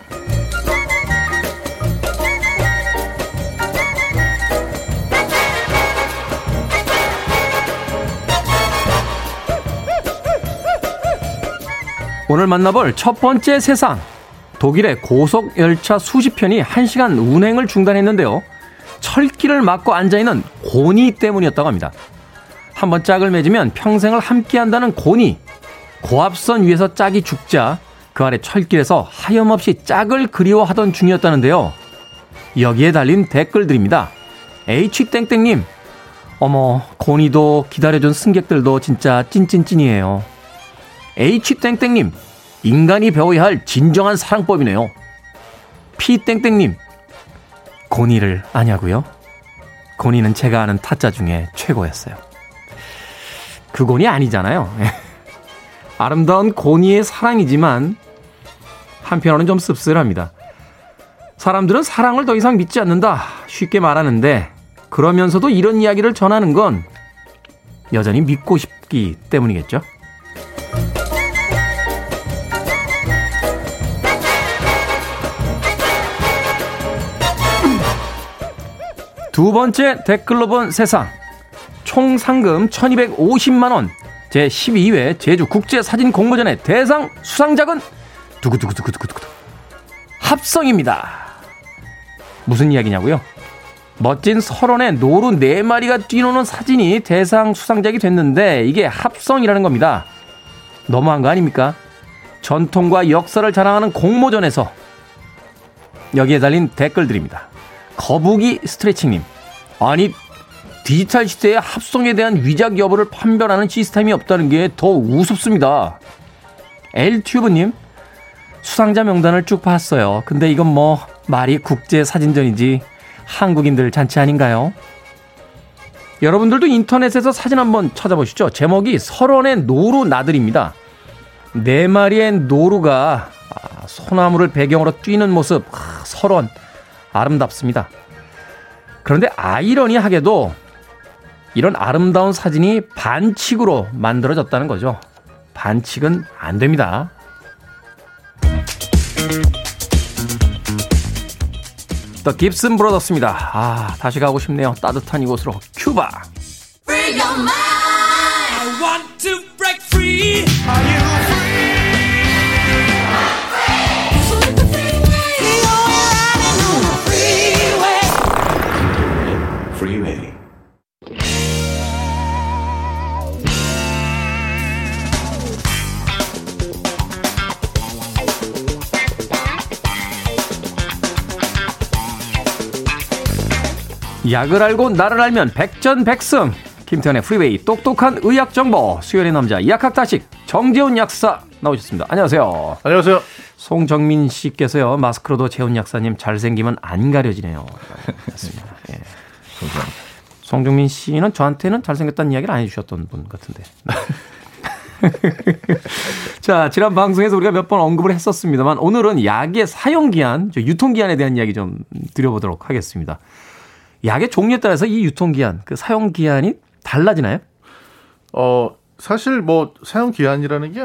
오늘 만나볼 첫 번째 세상. 독일의 고속 열차 수십 편이 1시간 운행을 중단했는데요. 철길을 막고 앉아있는 고니 때문이었다고 합니다. 한번 짝을 맺으면 평생을 함께 한다는 고니. 고압선 위에서 짝이 죽자 그 아래 철길에서 하염없이 짝을 그리워하던 중이었다는데요. 여기에 달린 댓글들입니다. H땡땡님, 어머, 고니도 기다려준 승객들도 진짜 찐찐찐이에요. H땡땡님, 인간이 배워야 할 진정한 사랑법이네요. P땡땡님, 고니를 아냐고요? 고니는 제가 아는 타짜 중에 최고였어요. 그 곤이 아니잖아요. (laughs) 아름다운 고니의 사랑이지만 한편으로는 좀 씁쓸합니다. 사람들은 사랑을 더 이상 믿지 않는다. 쉽게 말하는데 그러면서도 이런 이야기를 전하는 건 여전히 믿고 싶기 때문이겠죠. 두 번째 댓글로 본 세상. 총 상금 1250만원. 제 12회 제주 국제사진 공모전의 대상 수상작은 두구두구두구두구두구. 합성입니다. 무슨 이야기냐고요? 멋진 설원의 노루 4마리가 뛰노는 사진이 대상 수상작이 됐는데 이게 합성이라는 겁니다. 너무한 거 아닙니까? 전통과 역사를 자랑하는 공모전에서 여기에 달린 댓글들입니다. 거북이 스트레칭님. 아니, 디지털 시대의 합성에 대한 위작 여부를 판별하는 시스템이 없다는 게 더 우습습니다. 엘튜브님. 수상자 명단을 쭉 봤어요. 근데 이건 뭐 말이 국제 사진전이지 한국인들 잔치 아닌가요? 여러분들도 인터넷에서 사진 한번 찾아보시죠. 제목이 설원의 노루 나들입니다. 네 마리의 노루가 아, 소나무를 배경으로 뛰는 모습 아, 설원 아름답습니다. 그런데 아이러니하게도 이런 아름다운 사진이 반칙으로 만들어졌다는 거죠. 반칙은 안 됩니다. 더 깁슨 브로더스입니다. 아, 다시 가고 싶네요. 따뜻한 이곳으로 큐바. 약을 알고 나를 알면 백전백승. 김태현의 프리웨이 똑똑한 의학 정보 수요일의 남자 약학다식 정재훈 약사 나오셨습니다. 안녕하세요. 안녕하세요. 송정민 씨께서요 마스크로도 재훈 약사님 잘생기면 안 가려지네요. 맞습니다. (laughs) 예. 송정민 씨는 저한테는 잘생겼다는 이야기를 안 해주셨던 분 같은데. (laughs) 자, 지난 방송에서 우리가 몇 번 언급을 했었습니다만 오늘은 약의 사용 기한, 유통 기한에 대한 이야기 좀 드려보도록 하겠습니다. 약의 종류에 따라서 이 유통 기한, 그 사용 기한이 달라지나요? 어, 사실 뭐 사용 기한이라는 게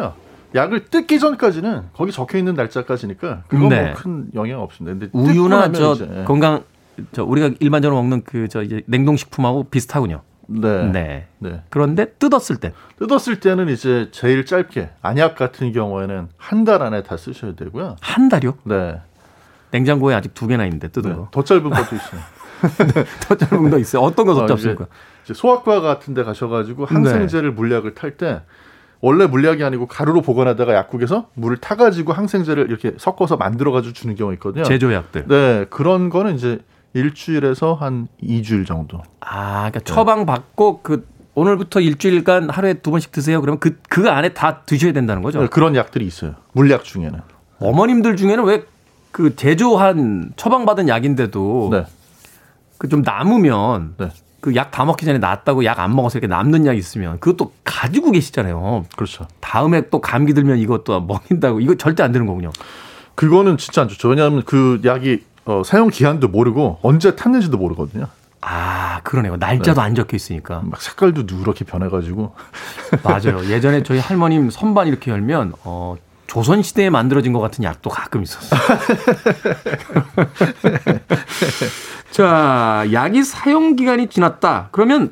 약을 뜯기 전까지는 거기 적혀 있는 날짜까지니까 그건 네. 뭐큰 영향 없습니다. 근데 우유나 저 건강 저 우리가 일반적으로 먹는 그 저 이제 냉동 식품하고 비슷하군요. 네. 네. 네. 그런데 뜯었을 때 뜯었을 때는 이제 제일 짧게 안약 같은 경우에는 한 달 안에 다 쓰셔야 되고요. 한 달이요? 네. 냉장고에 아직 두 개나 있는데 뜯은 네. 거. 더 짧은 것도 있어요. (laughs) (laughs) 더 짧은 거 있어요. 어떤 거더 짧습니까? 이제 소아과 같은 데 가셔가지고 항생제를 네. 물약을 탈 때 원래 물약이 아니고 가루로 보관하다가 약국에서 물을 타가지고 항생제를 이렇게 섞어서 만들어가지고 주는 경우 있거든요. 제조약들. 네. 그런 거는 이제 일주일에서 한 2주일 정도. 아, 그러니까 처방 받고 그 오늘부터 일주일간 하루에 두 번씩 드세요. 그러면 그, 그 안에 다 드셔야 된다는 거죠? 네, 그런 약들이 있어요. 물약 중에는. 어머님들 중에는 왜 그 제조한 처방받은 약인데도 네. 그 좀 남으면 네. 그약 다 먹기 전에 낫다고 약 안 먹어서 이렇게 남는 약 있으면 그것도 가지고 계시잖아요. 그렇죠. 다음에 또 감기 들면 이것도 먹인다고 이거 절대 안 되는 거군요. 그거는 진짜 안 좋죠. 왜냐하면 그 약이 어, 사용 기한도 모르고 언제 탔는지도 모르거든요. 아, 그러네요. 날짜도 네. 안 적혀 있으니까. 막 색깔도 누렇게 변해가지고. 맞아요. 예전에 저희 할머님 선반 이렇게 열면, 어, 조선 시대에 만들어진 것 같은 약도 가끔 있었어요. (laughs) 자, 약이 사용 기간이 지났다. 그러면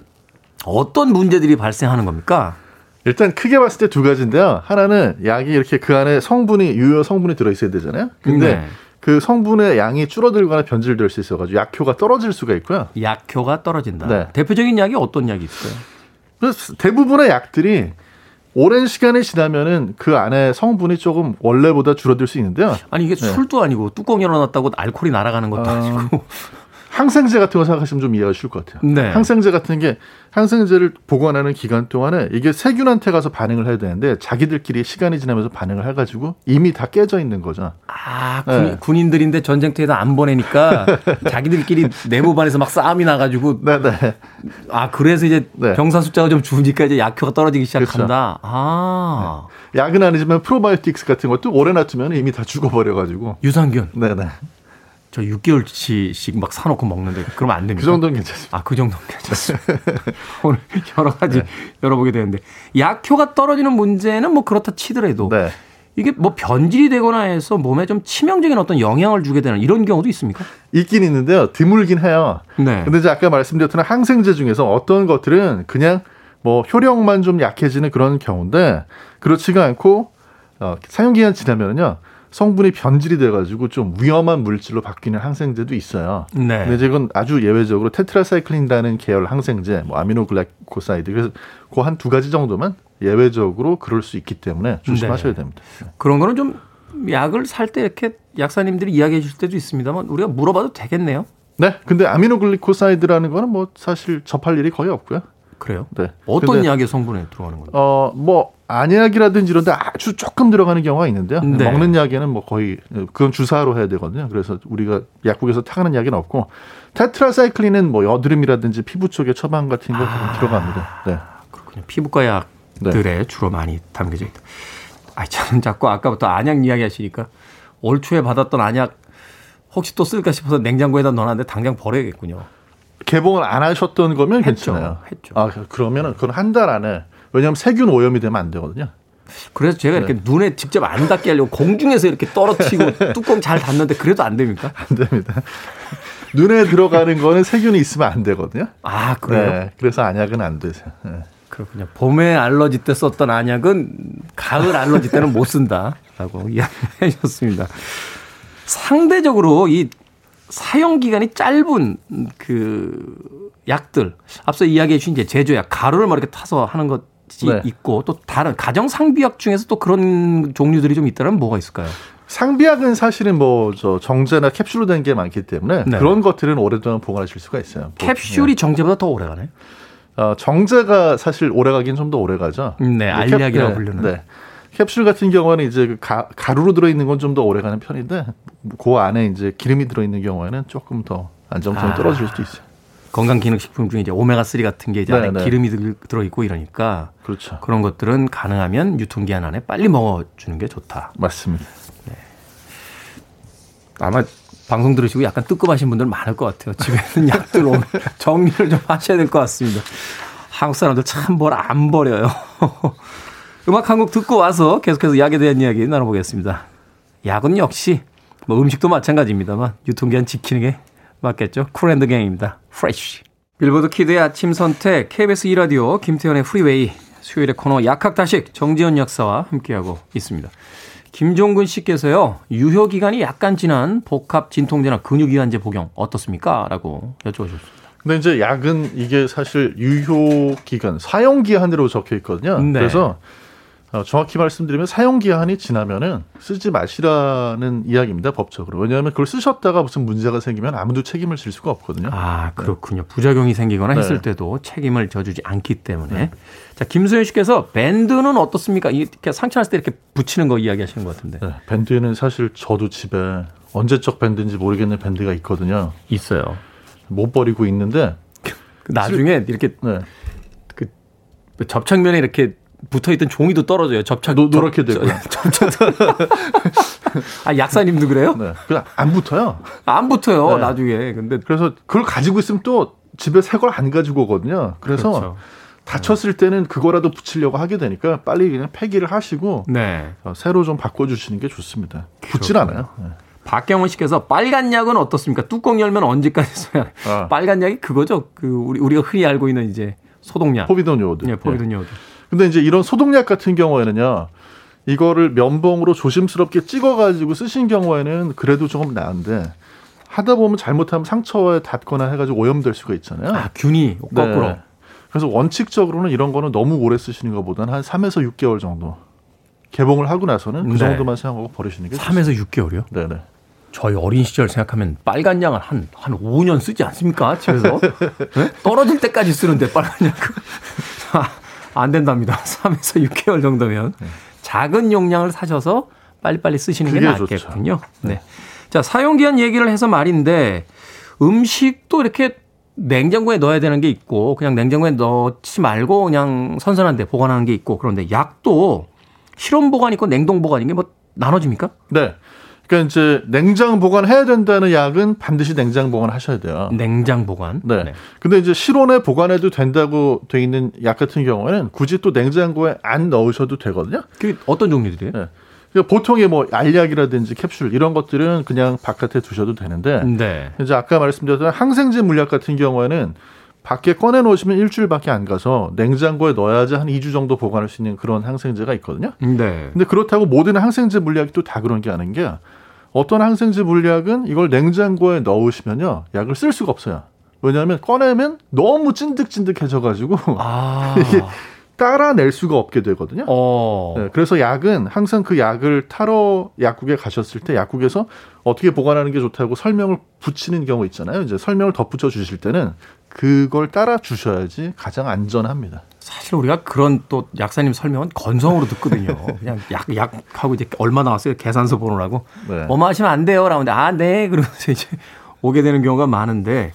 어떤 문제들이 발생하는 겁니까? 일단 크게 봤을 때 두 가지인데요. 하나는 약이 이렇게 그 안에 성분이 유효 성분이 들어 있어야 되잖아요. 근데 네. 그 성분의 양이 줄어들거나 변질될 수 있어가지고 약효가 떨어질 수가 있고요. 약효가 떨어진다. 네. 대표적인 약이 어떤 약이 있어요? 대부분의 약들이 오랜 시간이 지나면은 그 안에 성분이 조금 원래보다 줄어들 수 있는데요. 아니 이게 네. 술도 아니고 뚜껑 열어놨다고 알코올이 날아가는 것도 아... 니고 항생제 같은 거 생각하시면 좀 이해가 쉬울 것 같아요. 네. 항생제 같은 게 항생제를 보관하는 기간 동안에 이게 세균한테 가서 반응을 해야 되는데 자기들끼리 시간이 지나면서 반응을 해가지고 이미 다 깨져 있는 거죠. 아 네. 군, 인들인데 전쟁터에도 안 보내니까 (laughs) 자기들끼리 내무반에서 막 싸움이 나가지고 네네. 네. 아 그래서 이제 네. 병사 숫자가 좀 줄으니까 이제 약효가 떨어지기 시작한다. 그렇죠. 아 네. 약은 아니지만 프로바이오틱스 같은 것도 오래 놔두면 이미 다 죽어버려가지고 유산균. 네네. 저 6개월치씩 막 사놓고 먹는데 그러면 안 됩니다. 그 정도는 괜찮습니다. 아, 그 정도는 괜찮습니다. (laughs) 오늘 여러 가지 네. 열어보게 되는데 약효가 떨어지는 문제는 뭐 그렇다 치더라도 네. 이게 뭐 변질이 되거나 해서 몸에 좀 치명적인 어떤 영향을 주게 되는 이런 경우도 있습니까? 있긴 있는데요. 드물긴 해요. 네. 근데 이제 아까 말씀드렸던 항생제 중에서 어떤 것들은 그냥 뭐 효력만 좀 약해지는 그런 경우인데 그렇지가 않고 어, 사용 기한 지나면은요. 성분이 변질이 돼가지고 좀 위험한 물질로 바뀌는 항생제도 있어요. 네. 근데 이건 아주 예외적으로 테트라사이클린이라는 계열 항생제, 뭐 아미노글리코사이드 그래서 그 한 두 가지 정도만 예외적으로 그럴 수 있기 때문에 조심하셔야 네. 됩니다. 그런 거는 좀 약을 살 때 이렇게 약사님들이 이야기해 줄 때도 있습니다만 우리가 물어봐도 되겠네요. 네. 근데 아미노글리코사이드라는 거는 뭐 사실 접할 일이 거의 없고요. 그래요? 네. 어떤 약의 성분에 들어가는 거예요? 어, 뭐 안약이라든지 이런데 아주 조금 들어가는 경우가 있는데요. 네. 먹는 약에는 뭐 거의 그건 주사로 해야 되거든요. 그래서 우리가 약국에서 타가는 약은 없고 테트라사이클린은 뭐 여드름이라든지 피부 쪽에 처방 같은 거 아, 들어갑니다. 네. 그렇군요. 피부과 약들에 네. 주로 많이 담겨져 있다. 아, 저는 자꾸 아까부터 안약 이야기 하시니까 올 초에 받았던 안약 혹시 또 쓸까 싶어서 냉장고에다 넣어놨는데 당장 버려야겠군요. 개봉을 안 하셨던 거면 했죠, 괜찮아요. 했죠. 아, 그러면은 그건 한 달 안에 왜냐하면 세균 오염이 되면 안 되거든요. 그래서 제가 네. 이렇게 눈에 직접 안 닿게 하려고 공중에서 이렇게 떨어뜨리고 (laughs) 뚜껑 잘 닫는데 그래도 안 됩니까? 안 됩니다. 눈에 들어가는 거는 세균이 있으면 안 되거든요. 아, 그래요? 네, 그래서 안약은 안 되세요. 네. 그렇군요. 봄에 알러지 때 썼던 안약은 가을 알러지 때는 못 쓴다라고 (laughs) 이야기해 주셨습니다. 상대적으로 이 사용 기간이 짧은 그 약들 앞서 이야기해 주신 이제 제조약 가루를 뭐 이렇게 타서 하는 것이 네. 있고 또 다른 가정 상비약 중에서 또 그런 종류들이 좀 있다면 뭐가 있을까요? 상비약은 사실은 뭐 저 정제나 캡슐로 된 게 많기 때문에 네. 그런 것들은 오랫동안 보관하실 수가 있어요. 캡슐이 네. 정제보다 더 오래 가네. 어, 정제가 사실 오래 가긴 좀 더 오래 가죠. 네, 알약이라고 불리는. 네. 캡슐 같은 경우는 이제 그 가, 가루로 들어있는 건 좀 더 오래 가는 편인데 그 안에 이제 기름이 들어있는 경우에는 조금 더 안정성이 아, 떨어질 수도 있어요. 건강기능식품 중에 이제 오메가 3 같은 게 이제 안에 네, 네. 기름이 들어있고 이러니까 그렇죠. 그런 것들은 가능하면 유통기한 안에 빨리 먹어주는 게 좋다. 맞습니다. 네. 아마 방송 들으시고 약간 뜨끔하신 분들 많을 것 같아요. 집에 있는 (laughs) 약들 오면 정리를 좀 하셔야 될 것 같습니다. 한국 사람들 참 뭘 안 버려요. (laughs) 음악 한 곡 듣고 와서 계속해서 약에 대한 이야기 나눠보겠습니다. 약은 역시 뭐 음식도 마찬가지입니다만 유통기한 지키는 게 맞겠죠. 쿨 앤드 갱입니다. Fresh. 빌보드 키드의 아침 선택 KBS 2라디오 김태훈의 프리웨이 수요일의 코너 약학다식 정재훈 약사와 함께하고 있습니다. 김종근 씨께서요, 유효기간이 약간 지난 복합 진통제나 근육이완제 복용 어떻습니까? 라고 여쭤보셨습니다. 근데 이제 약은 이게 사실 유효기간, 사용기한으로 적혀 있거든요. 네. 그래서 어, 정확히 말씀드리면 사용 기한이 지나면은 쓰지 마시라는 이야기입니다 법적으로 왜냐하면 그걸 쓰셨다가 무슨 문제가 생기면 아무도 책임을 질 수가 없거든요. 아 그렇군요. 네. 부작용이 생기거나 네. 했을 때도 책임을 져주지 않기 때문에 네. 자 김소연 씨께서 밴드는 어떻습니까? 이렇게 상처 났을 때 이렇게 붙이는 거 이야기하시는 것 같은데. 네. 밴드는 사실 저도 집에 언제적 밴드인지 모르겠는 밴드가 있거든요. 있어요. 못 버리고 있는데 나중에 이렇게 네. 그 접착면에 이렇게 붙어 있던 종이도 떨어져요. 접착. 노, 노랗게 되고요. (laughs) 접착. (laughs) 아, 약사님도 그래요? 네. 그냥 안 붙어요. 안 붙어요, 네. 나중에. 근데. 그래서 그걸 가지고 있으면 또 집에 새 걸 안 가지고 오거든요. 그래서 그렇죠. 다쳤을 때는 그거라도 붙이려고 하게 되니까 빨리 그냥 폐기를 하시고 네. 어, 새로 좀 바꿔주시는 게 좋습니다. 붙질 않아요. 네. 박경원 씨께서 빨간 약은 어떻습니까? 뚜껑 열면 언제까지 써야? 아. 빨간 약이 그거죠. 그 우리 우리가 흔히 알고 있는 이제 소독약. 포비돈 요오드. 네, 포비돈 요오드. 근데 이제 이런 소독약 같은 경우에는요. 이거를 면봉으로 조심스럽게 찍어가지고 쓰신 경우에는 그래도 조금 나은데 하다 보면 잘못하면 상처에 닿거나 해가지고 오염될 수가 있잖아요. 아, 균이 거꾸로. 네. 그래서 원칙적으로는 이런 거는 너무 오래 쓰시는 것보다는 한 3에서 6개월 정도 개봉을 하고 나서는 그 네. 정도만 사용하고 버리시는 게 3에서 6개월이요? 네네. 저희 어린 시절 생각하면 빨간 양은 한, 한 5년 쓰지 않습니까? 집에서? (laughs) 네? 떨어질 때까지 쓰는데 빨간 양. (laughs) 안 된답니다. (laughs) 3에서 6개월 정도면 네. 작은 용량을 사셔서 빨리빨리 쓰시는 게 낫겠군요. 네. 네. 자, 사용 기한 얘기를 해서 말인데 음식도 이렇게 냉장고에 넣어야 되는 게 있고 그냥 냉장고에 넣지 말고 그냥 선선한 데 보관하는 게 있고 그런데 약도 실온 보관 있고 냉동 보관 이게 뭐 나눠집니까? 네. 그러니까 이제 냉장 보관해야 된다는 약은 반드시 냉장 보관하셔야 돼요. 냉장 보관. 네. 네. 근데 이제 실온에 보관해도 된다고 돼 있는 약 같은 경우에는 굳이 또 냉장고에 안 넣으셔도 되거든요. 그 어떤 종류들이에요? 네. 그러니까 보통의 뭐 알약이라든지 캡슐 이런 것들은 그냥 바깥에 두셔도 되는데 네. 이제 아까 말씀드렸던 항생제 물약 같은 경우에는 밖에 꺼내 놓으시면 일주일밖에 안 가서 냉장고에 넣어야지 한 2주 정도 보관할 수 있는 그런 항생제가 있거든요. 네. 근데 그렇다고 모든 항생제 물약이 또 다 그런 게 아닌 게 어떤 항생제 물약은 이걸 냉장고에 넣으시면요 약을 쓸 수가 없어요. 왜냐하면 꺼내면 너무 찐득찐득해져가지고 아. (laughs) 이게 따라낼 수가 없게 되거든요. 어. 네, 그래서 약은 항상 그 약을 타러 약국에 가셨을 때 약국에서 어떻게 보관하는 게 좋다고 설명을 붙이는 경우 있잖아요. 이제 설명을 덧붙여 주실 때는 그걸 따라 주셔야지 가장 안전합니다. 사실 우리가 그런 또 약사님 설명은 건성으로 듣거든요. (laughs) 그냥 약, 약하고 이제 얼마 나왔어요? 계산서 보느라고. 네. 뭐 마시면 안 돼요. 라는데, 아, 네. 그러면서 이제 오게 되는 경우가 많은데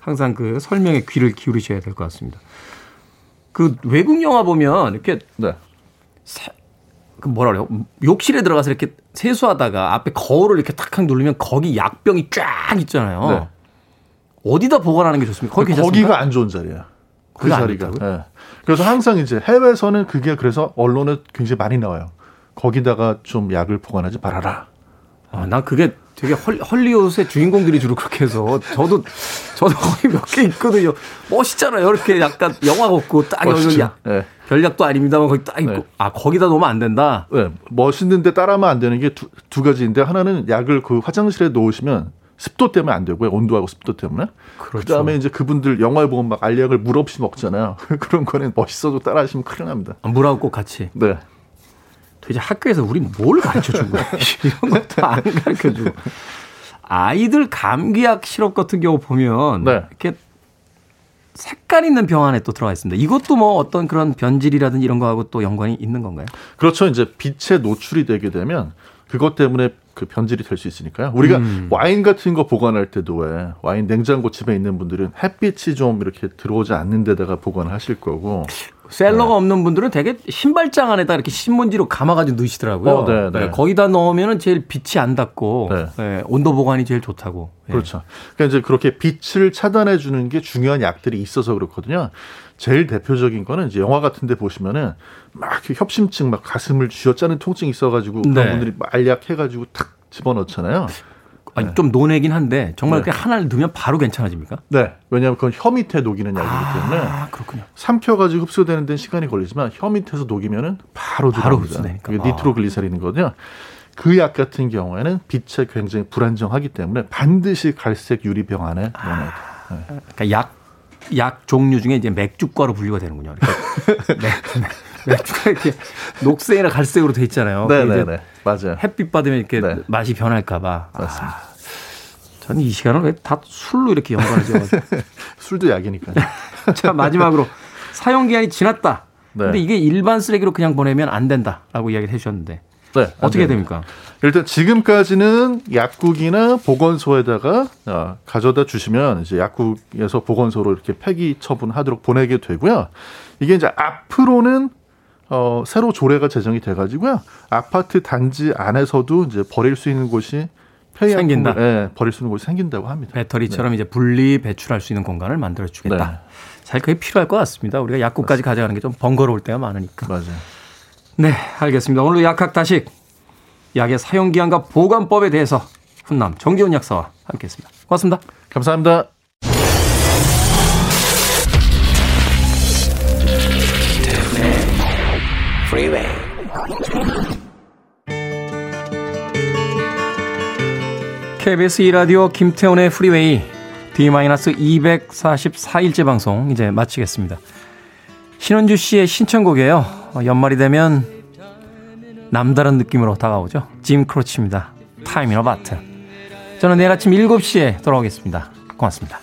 항상 그 설명에 귀를 기울이셔야 될 것 같습니다. 그 외국 영화 보면 이렇게 네. 사, 그 뭐라 그래요? 욕실에 들어가서 이렇게 세수하다가 앞에 거울을 이렇게 탁탁 누르면 거기 약병이 쫙 있잖아요. 네. 어디다 보관하는 게 좋습니까? 거기 괜찮습니까? 거기가 안 좋은 자리야. 그 자리가. 네. 그래서 항상 이제 해외에서는 그게 그래서 언론에 굉장히 많이 나와요. 거기다가 좀 약을 보관하지 말아라. 아, 난 그게 되게 헐, 헐리우드의 주인공들이 주로 그렇게 해서 저도 저도 거의 몇 개 있거든요. 멋있잖아요. 이렇게 약간 영화 같고 딱 여기 야, 네. 별약도 아닙니다만 거기 딱 있고 네. 아 거기다 놓으면 안 된다. 네. 멋있는데 따라하면 안 되는 게두 두 가지인데 하나는 약을 그 화장실에 놓으시면 습도 때문에 안 되고요. 온도하고 습도 때문에. 그렇죠. 그다음에 이제 그분들 영화에 보면 막 알약을 물 없이 먹잖아요. (laughs) 그런 거는 멋있어도 따라하시면 큰일 납니다. 아, 물하고 꼭 같이. 네. 도대체 학교에서 우리 뭘 가르쳐 준 거야? 이런 것도 안 가르쳐 주고. 아이들 감기약 시럽 같은 경우 보면 네. 이렇게 색깔 있는 병 안에 또 들어가 있습니다. 이것도 뭐 어떤 그런 변질이라든지 이런 거하고 또 연관이 있는 건가요? 그렇죠. 이제 빛에 노출이 되게 되면 그것 때문에 그 변질이 될 수 있으니까요. 우리가 음. 와인 같은 거 보관할 때도 왜 와인 냉장고 집에 있는 분들은 햇빛이 좀 이렇게 들어오지 않는 데다가 보관을 하실 거고 셀러가 네. 없는 분들은 되게 신발장 안에다 이렇게 신문지로 감아가지고 넣으시더라고요. 어, 네, 네. 네, 거기다 넣으면 제일 빛이 안 닿고 네. 네. 온도 보관이 제일 좋다고. 예. 그렇죠. 그러니까 이제 그렇게 빛을 차단해 주는 게 중요한 약들이 있어서 그렇거든요. 제일 대표적인 거는 이제 영화 같은데 보시면은 막 협심증 막 가슴을 쥐어짜는 통증이 있어가지고 그런 네. 분들이 알약 해가지고 탁 집어넣잖아요. 아니, 네. 좀 논외긴 한데 정말 네. 하나를 넣으면 바로 괜찮아집니까? 네. 왜냐하면 그건 혀 밑에 녹이는 약이기 아, 때문에 아, 그렇군요. 삼켜가지고 흡수되는 데는 시간이 걸리지만 혀 밑에서 녹이면은 바로 바로 흡수되니까. 그게 니트로글리세린이거든요. 그 약 같은 경우에는 빛에 굉장히 불안정하기 때문에 반드시 갈색 유리병 안에 넣어야 돼요. 네. 그러니까 약 약 종류 중에 이제 맥주과로 분류가 되는군요. 그러니까. (laughs) 맥주가 이렇게 녹색이나 갈색으로 돼 있잖아요. 네네네. 네, 맞아요. 햇빛 받으면 이렇게 네. 맛이 변할까봐. 맞습니다. 아, 저는 이 시간을 왜 다 술로 이렇게 연관을 지어가지고. (laughs) 술도 약이니까요. (laughs) 자, 마지막으로 사용기한이 지났다. 네. 근데 이게 일반 쓰레기로 그냥 보내면 안 된다라고 이야기를 해주셨는데. 네, 어떻게 됩니까? 일단 지금까지는 약국이나 보건소에다가 어, 가져다 주시면 이제 약국에서 보건소로 이렇게 폐기 처분하도록 보내게 되고요. 이게 이제 앞으로는 어, 새로 조례가 제정이 돼가지고요. 아파트 단지 안에서도 이제 버릴 수 있는 곳이 생긴다. 예, 버릴 수 있는 곳이 생긴다고 합니다. 배터리처럼 네. 이제 분리 배출할 수 있는 공간을 만들어 주겠다. 네. 잘 그게 필요할 것 같습니다. 우리가 약국까지 맞습니다. 가져가는 게 좀 번거로울 때가 많으니까. 맞아요. 네, 알겠습니다. 오늘 약학다식 약의 사용 기한과 보관법에 대해서 훈남 정기훈 약사와 함께했습니다. 고맙습니다. 감사합니다. KBS 2라디오 김태훈의 프리웨이 D-244일째 방송 이제 마치겠습니다. 신원주 씨의 신청곡이에요. 어, 연말이 되면 남다른 느낌으로 다가오죠. 짐 크로치입니다. 타임 이너 바트. 저는 내일 아침 7시에 돌아오겠습니다. 고맙습니다.